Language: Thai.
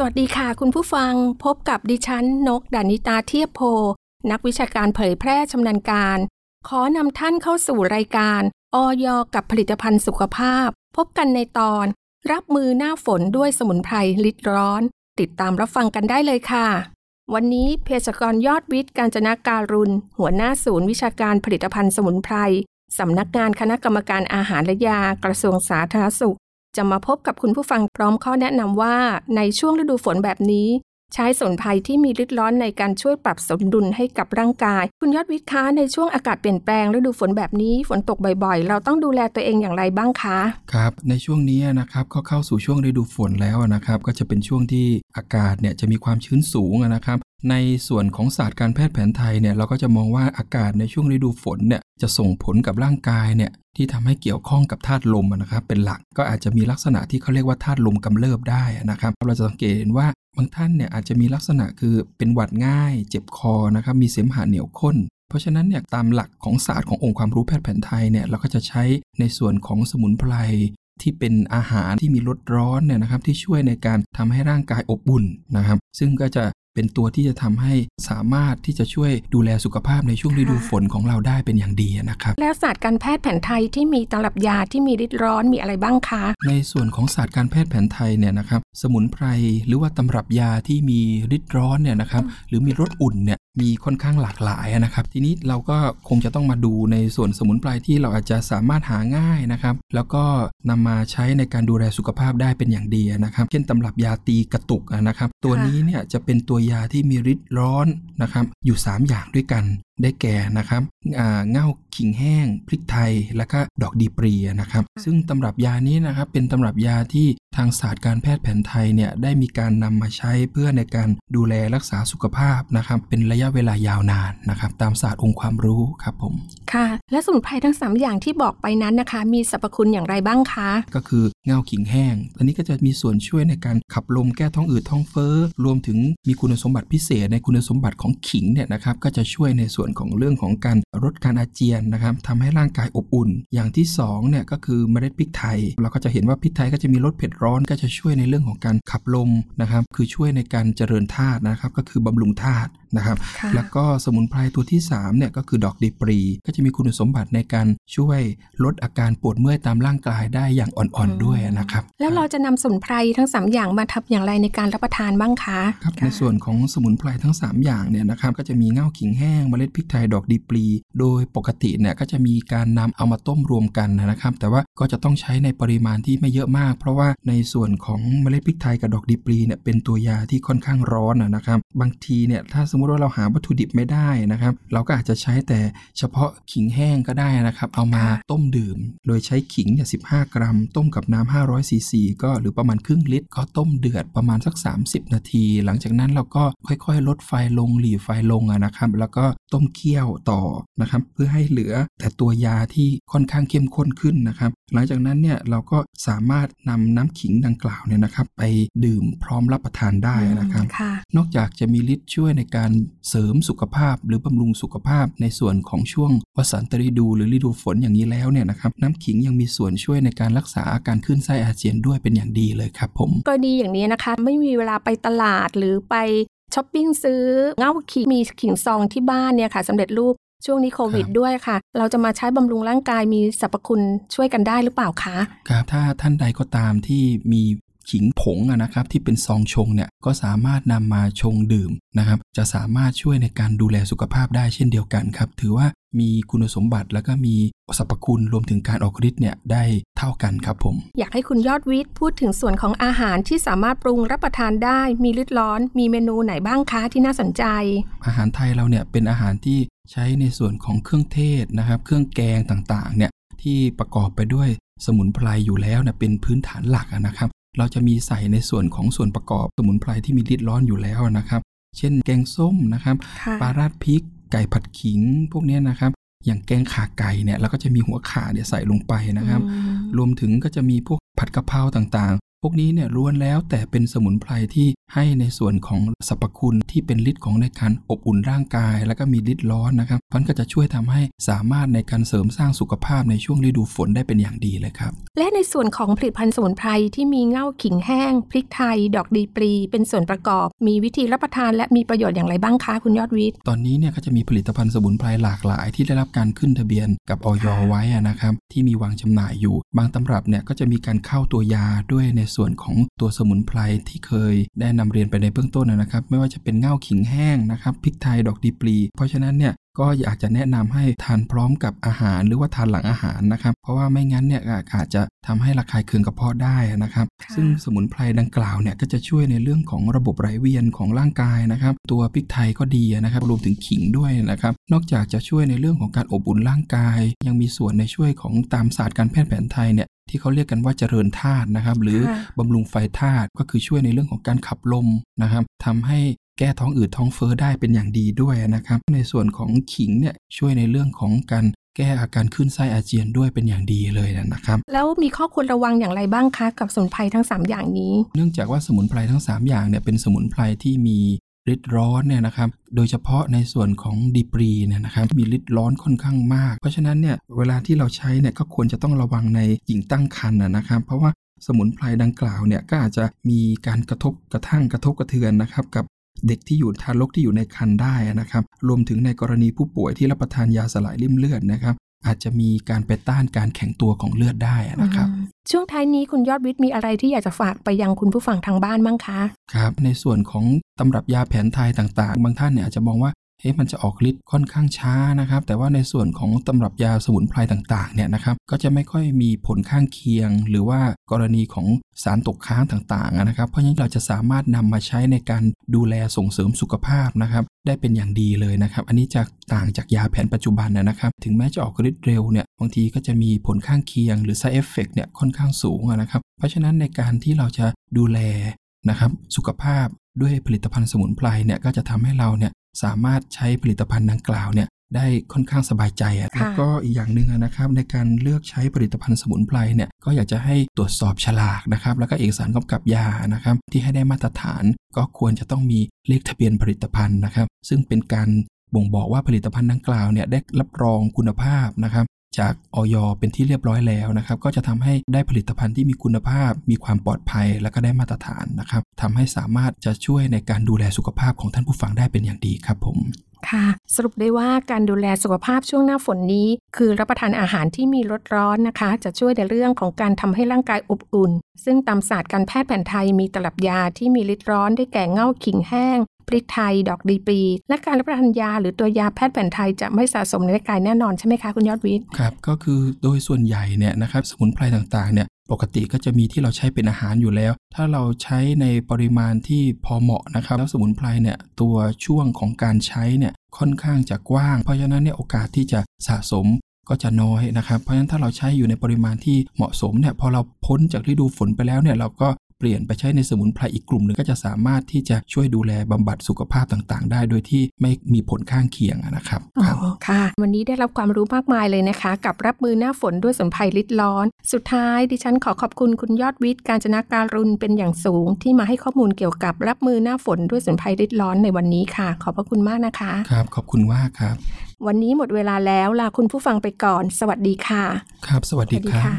สวัสดีค่ะ คุณผู้ฟังพบกับดิฉันนกดานิตาเทียบโพ นักวิชาการเผยแพร่ชำนาญการ ขอนำท่านเข้าสู่รายการออยกับผลิตภัณฑ์สุขภาพ พบกันในตอน รับมือหน้าฝนด้วยสมุนไพรลิดร้อน ติดตามรับฟังกันได้เลยค่ะ วันนี้เภสัชกรยอดวิทย์การจนาการุณ หัวหน้าศูนย์วิชาการผลิตภัณฑ์สมุนไพรสำนักงานคณะกรรมการอาหารและยากระทรวงสาธารณสุข จะมาพบกับคุณผู้ฟังพร้อมข้อแนะนำว่าในช่วงฤดูฝนแบบนี้ ใช้สมุนไพรที่มีฤทธิ์ร้อนในการช่วยปรับสมดุลให้กับร่างกาย คุณยอดวิทย์คะในช่วงอากาศเปลี่ยนแปลงฤดูฝนแบบนี้ฝนตกบ่อยๆ เราต้องดูแลตัวเองอย่างไรบ้างคะครับในช่วงนี้นะครับก็เข้าสู่ช่วงฤดูฝนแล้วนะครับ ก็จะเป็นช่วงที่อากาศเนี่ยจะมีความชื้นสูงนะครับ ในส่วนของศาสตร์การแพทย์แผนไทยเนี่ยเราก็จะมองว่าอากาศในช่วงฤดูฝนเนี่ยจะส่งผลกับร่างกายเนี่ยที่ทำให้เกี่ยวข้องกับธาตุลมนะครับเป็นหลักก็อาจจะมีลักษณะที่เขาเรียกว่าธาตุลมกำเริบได้นะครับเราจะสังเกตเห็นว่าบางท่านเนี่ยอาจจะมีลักษณะคือเป็นหวัดง่าย เจ็บคอนะครับมีเสมหะเหนียวข้นเพราะฉะนั้นเนี่ยตามหลักของศาสตร์ขององค์ความรู้แพทย์แผนไทยเนี่ยเราก็จะใช้ในส่วนของสมุนไพรที่เป็นอาหารที่มีรสร้อนเนี่ยนะครับที่ช่วยในการทำให้ร่างกายอบอุ่นนะครับ ซึ่งก็จะ เป็นตัวที่จะทำให้สามารถที่จะช่วยดูแลสุขภาพในช่วงฤดูฝนของเราได้เป็นอย่างดีนะครับ แล้วศาสตร์การแพทย์แผนไทยที่มีตำรับยาที่มีฤทธิ์ร้อนมีอะไรบ้างคะ ในส่วนของศาสตร์การแพทย์แผนไทยเนี่ยนะครับสมุนไพรหรือว่าตำรับยาที่มีฤทธิ์ร้อนเนี่ยนะครับหรือมีรสอุ่นเนี่ย มีค่อนข้างหลากหลายนะครับ ทีนี้เราก็คงจะต้องมาดูในส่วนสมุนไพรที่เราอาจจะสามารถหาง่ายนะครับ แล้วก็นำมาใช้ในการดูแลสุขภาพได้เป็นอย่างดีนะครับ เช่นตำรับยาตีกระตุกนะครับ ตัวนี้เนี่ยจะเป็นตัวยาที่มีฤทธิ์ร้อนนะครับอยู่ 3 อย่างด้วยกัน ได้แก่นะครับเง่าขิงแห้ง พริกไทย แล้วก็ดอกดีปรีนะครับ ซึ่งตำรับยานี้นะครับเป็นตำรับยาที่ทางศาสตร์การแพทย์แผนไทยเนี่ยได้มีการนำมาใช้เพื่อในการดูแลรักษาสุขภาพนะครับเป็นระยะเวลายาวนานนะครับตามศาสตร์องค์ความรู้ครับผม ค่ะ และสมุนไพรทั้ง 3 อย่างที่บอกไปนั้นนะคะ มีสรรพคุณอย่างไรบ้างคะ ก็คือ เงาขิงแห้ง อันนี้ก็จะมีส่วนช่วยในการขับลมแก้ท้องอืดท้องเฟ้อ รวมถึงมีคุณสมบัติพิเศษในคุณสมบัติของขิงเนี่ยนะครับ ก็จะช่วยในส่วนของเรื่องของการลดการอาเจียนนะครับทำให้ร่างกายอบอุ่น อย่างที่2เนี่ยก็คือเมล็ดพริกไทย เราก็จะเห็นว่าพริกไทยก็จะมีรสเผ็ดร้อนก็จะช่วยในเรื่องของการขับลมนะครับ คือช่วยในการเจริญธาตุนะครับ ก็คือบำรุงธาตุนะครับ แล้วก็สมุนไพรตัวที่3เนี่ยก็คือดอกดีปรี ก็จะมีคุณสมบัติในการช่วยลดอาการปวดเมื่อยตามร่างกายได้อย่างอ่อนๆด้วยนะครับ แล้วเราจะนำสมุนไพรทั้ง 3 อย่างมาทำอย่างไรในการรับประทานบ้างคะครับในส่วนของสมุนไพรทั้ง 3 อย่างเนี่ยนะครับก็จะมีเง่าขิงแห้งเมล็ดพริกไทยดอกดีปรี โดยปกติเนี่ยก็จะมีการนำเอามาต้มรวมกันนะครับ แต่ว่าก็จะต้องใช้ในปริมาณที่ไม่เยอะมาก เพราะว่าในส่วนของเมล็ดพริกไทยกับดอกดีปรีเนี่ยเป็นตัวยาที่ค่อนข้างร้อนนะครับ บางทีเนี่ยถ้าสมมติว่าเราหาวัตถุดิบไม่ได้นะครับ เราก็อาจจะใช้แต่เฉพาะขิงแห้งก็ได้นะครับ เอามาต้มดื่ม โดยใช้ขิงเนี่ย15กรัม ต้มกับน้ำ500ซีซีก็หรือประมาณครึ่งลิตร ก็ต้มเดือดประมาณสัก 30 นาที หลังจากนั้นเราก็ค่อยๆ ลดไฟลงหลีไฟลงนะครับ แล้วก็ต้มเคี่ยวต่อนะครับ เพื่อให้เหลือแต่ตัวยาที่ค่อนข้างเข้มข้นขึ้นนะครับ หลังจากนั้นเนี่ยเราก็สามารถนำน้ำขิงดังกล่าวเนี่ยนะครับ ไปดื่มพร้อมรับประทานได้นะครับ นอกจากจะมีฤทธิ์ช่วยในการเสริมสุขภาพ หรือบำรุงสุขภาพในส่วนของช่วงวสันตฤดู หรือฤดูฝนอย่างนี้แล้วเนี่ยนะครับน้ำขิงยังมีส่วนช่วยในการรักษาอาการขึ้นไส้อาเจียนด้วยเป็นอย่างดีเลยครับผมก็ดีอย่างนี้นะคะ ไม่มีเวลาไปตลาดหรือไปช้อปปิ้งซื้อเง่าขิงมีขิงซองที่บ้านเนี่ยค่ะสำเร็จรูปช่วงนี้โควิดด้วยค่ะ เราจะมาใช้บำรุงร่างกายมีสรรพคุณช่วยกันได้หรือเปล่าคะ ครับ ถ้าท่านใดก็ตามที่มี ขิงผงนะครับที่เป็นซองชงเนี่ยก็สามารถนำมาชงดื่มนะครับจะสามารถช่วยในการดูแลสุขภาพได้เช่นเดียวกันครับ ถือว่ามีคุณสมบัติแล้วก็มีสรรพคุณรวมถึงการออกฤทธิ์เนี่ยได้เท่ากันครับผม อยากให้คุณยอดวิทย์พูดถึงส่วนของอาหารที่สามารถปรุงรับประทานได้ มีฤทธิ์ร้อน มีเมนูไหนบ้างคะที่น่าสนใจ อาหารไทยเราเนี่ยเป็นอาหารที่ใช้ในส่วนของเครื่องเทศนะครับ เครื่องแกงต่างๆเนี่ยที่ประกอบไปด้วยสมุนไพรอยู่แล้วเนี่ยเป็นพื้นฐานหลักนะครับ เราจะมีใส่ในส่วนของส่วนประกอบสมุนไพรที่มีฤทธิ์ร้อนอยู่แล้วนะครับ เช่นแกงส้มนะครับปลาราดพริก ไก่ผัดขิง พวกนี้นะครับ อย่างแกงขาไก่เนี่ยเราก็จะมีหัวขาเนี่ยใส่ลงไปนะครับ รวมถึงก็จะมีพวกผัดกะเพราต่าง พวกนี้เนี่ยล้วนแล้วแต่เป็นสมุนไพรที่ให้ในส่วนของสรรพคุณที่เป็นฤทธิ์ของในการอบอุ่นร่างกาย แล้วก็มีฤทธิ์ร้อนนะครับมันก็จะช่วยทำให้สามารถในการเสริมสร้างสุขภาพในช่วงฤดูฝนได้เป็นอย่างดีเลยครับ และในส่วนของผลิตภัณฑ์สมุนไพรที่มีเง่าขิงแห้ง พริกไทย ดอกดีปลีเป็นส่วนประกอบ มีวิธีรับประทานและมีประโยชน์อย่างไรบ้างคะคุณยอดวิทย์ตอนนี้เนี่ยก็จะมีผลิตภัณฑ์สมุนไพรหลากหลาย ที่ได้รับการขึ้นทะเบียนกับออยไว้นะครับที่มีวางจำหน่ายอยู่ บางตำรับเนี่ยก็จะมีการเข้าตัวยาด้วยในส่วนของตัวสมุนไพรที่เคยได้นำเรียนไปในเบื้องต้นนะครับ ไม่ว่าจะเป็นเง่าขิงแห้งนะครับพริกไทยดอกดีปลี เพราะฉะนั้นเนี่ยก็อยากจะแนะนำให้ทานพร้อมกับอาหารหรือว่าทานหลังอาหารนะครับ เพราะว่าไม่งั้นเนี่ยอาจจะทำให้ระคายเคืองกระเพาะได้นะครับ ซึ่งสมุนไพรดังกล่าวเนี่ยก็จะช่วยในเรื่องของระบบไหลเวียนของร่างกายนะครับ ตัวพริกไทยก็ดีนะครับ รวมถึงขิงด้วยนะครับ นอกจากจะช่วยในเรื่องของการอบอุ่นร่างกาย ยังมีส่วนในช่วยของตามศาสตร์การแพทย์แผนไทยเนี่ย ที่เขาเรียกกันว่าเจริญธาตุนะครับ หรือบำรุงไฟธาตุก็คือช่วยในเรื่องของการขับลมนะครับทำให้แก้ท้องอืดท้องเฟ้อได้เป็นอย่างดีด้วยนะครับ ในส่วนของขิงเนี่ยช่วยในเรื่องของการแก้อาการขึ้นไส้อาเจียนด้วยเป็นอย่างดีเลยนะครับ แล้วมีข้อควรระวังอย่างไรบ้างคะกับสมุนไพรทั้ง 3 อย่างนี้ เนื่องจากว่าสมุนไพรทั้ง 3 อย่างเนี่ยเป็นสมุนไพรที่มี ฤทธิ์ร้อนเนี่ยนะครับ โดยเฉพาะในส่วนของดีปรีเนี่ยนะครับ มีฤทธิ์ร้อนค่อนข้างมาก เพราะฉะนั้นเนี่ยเวลาที่เราใช้เนี่ยก็ควรจะต้องระวังในหญิงตั้งครรภ์นะครับ เพราะว่าสมุนไพรดังกล่าวเนี่ยก็อาจจะมีการกระทบกระทั่งกระทบกระเทือนนะครับกับเด็กที่อยู่ทารกที่อยู่ในครรภ์ได้นะครับ รวมถึงในกรณีผู้ป่วยที่รับประทานยาสลายริ่มเลือดนะครับ อาจจะมีการไปต้านการแข็งตัวของเลือดได้นะครับ ช่วงท้ายนี้คุณยอดวิทย์มีอะไรที่อยากจะฝากไปยังคุณผู้ฟังทางบ้านบ้างคะ ครับ ในส่วนของตำรับยาแผนไทยต่างๆ บางท่านเนี่ยอาจจะมองว่า เอ๊ะมันจะออกฤทธิ์ค่อนข้างช้านะครับ แต่ว่าในส่วนของตำรับยาสมุนไพรต่างๆเนี่ยนะครับ ก็จะไม่ค่อยมีผลข้างเคียง หรือว่ากรณีของสารตกค้างต่างๆนะครับ เพราะฉะนั้นเราจะสามารถนำมาใช้ในการดูแลส่งเสริมสุขภาพนะครับ ได้เป็นอย่างดีเลยนะครับ อันนี้จะต่างจากยาแผนปัจจุบันนะครับ ถึงแม้จะออกฤทธิ์เร็วเนี่ย บางทีก็จะมีผลข้างเคียง หรือ side effect เนี่ยค่อนข้างสูงนะครับ เพราะฉะนั้นในการที่เราจะดูแลนะครับสุขภาพด้วยผลิตภัณฑ์สมุนไพรเนี่ยก็จะทำให้เราเนี่ย สามารถใช้ผลิตภัณฑ์ดังกล่าวเนี่ยได้ค่อนข้างสบายใจอะแล้วก็อีกอย่างหนึ่งนะครับในการเลือกใช้ผลิตภัณฑ์สมุนไพรเนี่ยก็อยากจะให้ตรวจสอบฉลากนะครับแล้วก็เอกสารกำกับยานะครับที่ให้ได้มาตรฐาน ก็ควรจะต้องมีเลขทะเบียนผลิตภัณฑ์นะครับ ซึ่งเป็นการบ่งบอกว่าผลิตภัณฑ์ดังกล่าวเนี่ยได้รับรองคุณภาพนะครับ จากออยเป็นที่เรียบร้อยแล้วนะครับ ก็จะทำให้ได้ผลิตภัณฑ์ที่มีคุณภาพ มีความปลอดภัย และก็ได้มาตรฐานนะครับทำให้สามารถจะช่วยในการดูแลสุขภาพของท่านผู้ฟังได้เป็นอย่างดีครับผม ค่ะ สรุปได้ว่าการดูแลสุขภาพช่วงหน้าฝนนี้ คือรับประทานอาหารที่มีรสร้อนนะคะ จะช่วยในเรื่องของการทำให้ร่างกายอบอุ่น ซึ่งตามศาสตร์การแพทย์แผนไทยมีตลับยาที่มีฤทธิ์ร้อนได้แก่เง่าขิงแห้งพริกไทย ดอกดีปรีและการรับประทานยาหรือตัวยาแพทย์แผนไทยจะไม่สะสมในร่างกายแน่นอนใช่ไหมคะคุณยอดวิทย์ครับก็คือโดยส่วนใหญ่เนี่ยนะครับสมุนไพรต่างๆเนี่ย ปกติก็จะมีที่เราใช้เป็นอาหารอยู่แล้ว ถ้าเราใช้ในปริมาณที่พอเหมาะนะครับ แล้วสมุนไพรเนี่ยตัวช่วงของการใช้เนี่ยค่อนข้างจะกว้าง เพราะฉะนั้นเนี่ยโอกาสที่จะสะสมก็จะน้อยนะครับ เพราะฉะนั้นถ้าเราใช้อยู่ในปริมาณที่เหมาะสมเนี่ยพอเราพ้นจากฤดูฝนไปแล้วเนี่ยเราก็ เปลี่ยนไปใช้ในสมุนไพรอีกกลุ่มหนึ่งก็จะสามารถที่จะช่วยดูแลบำบัดสุขภาพต่างๆ ได้โดยที่ไม่มีผลข้างเคียงนะครับอ๋อค่ะ วันนี้ได้รับความรู้มากมายเลยนะคะ กับรับมือหน้าฝนด้วยสมุนไพรลิดร้อน สุดท้ายดิฉันขอขอบคุณคุณยอดวิทย์การจนาการุณเป็นอย่างสูง ที่มาให้ข้อมูลเกี่ยวกับรับมือหน้าฝนด้วยสมุนไพรลิดร้อนในวันนี้ค่ะ ขอบพระคุณมากนะคะครับ ขอบคุณมากครับ วันนี้หมดเวลาแล้วลาคุณผู้ฟังไปก่อน สวัสดีค่ะ ครับ สวัสดีครับ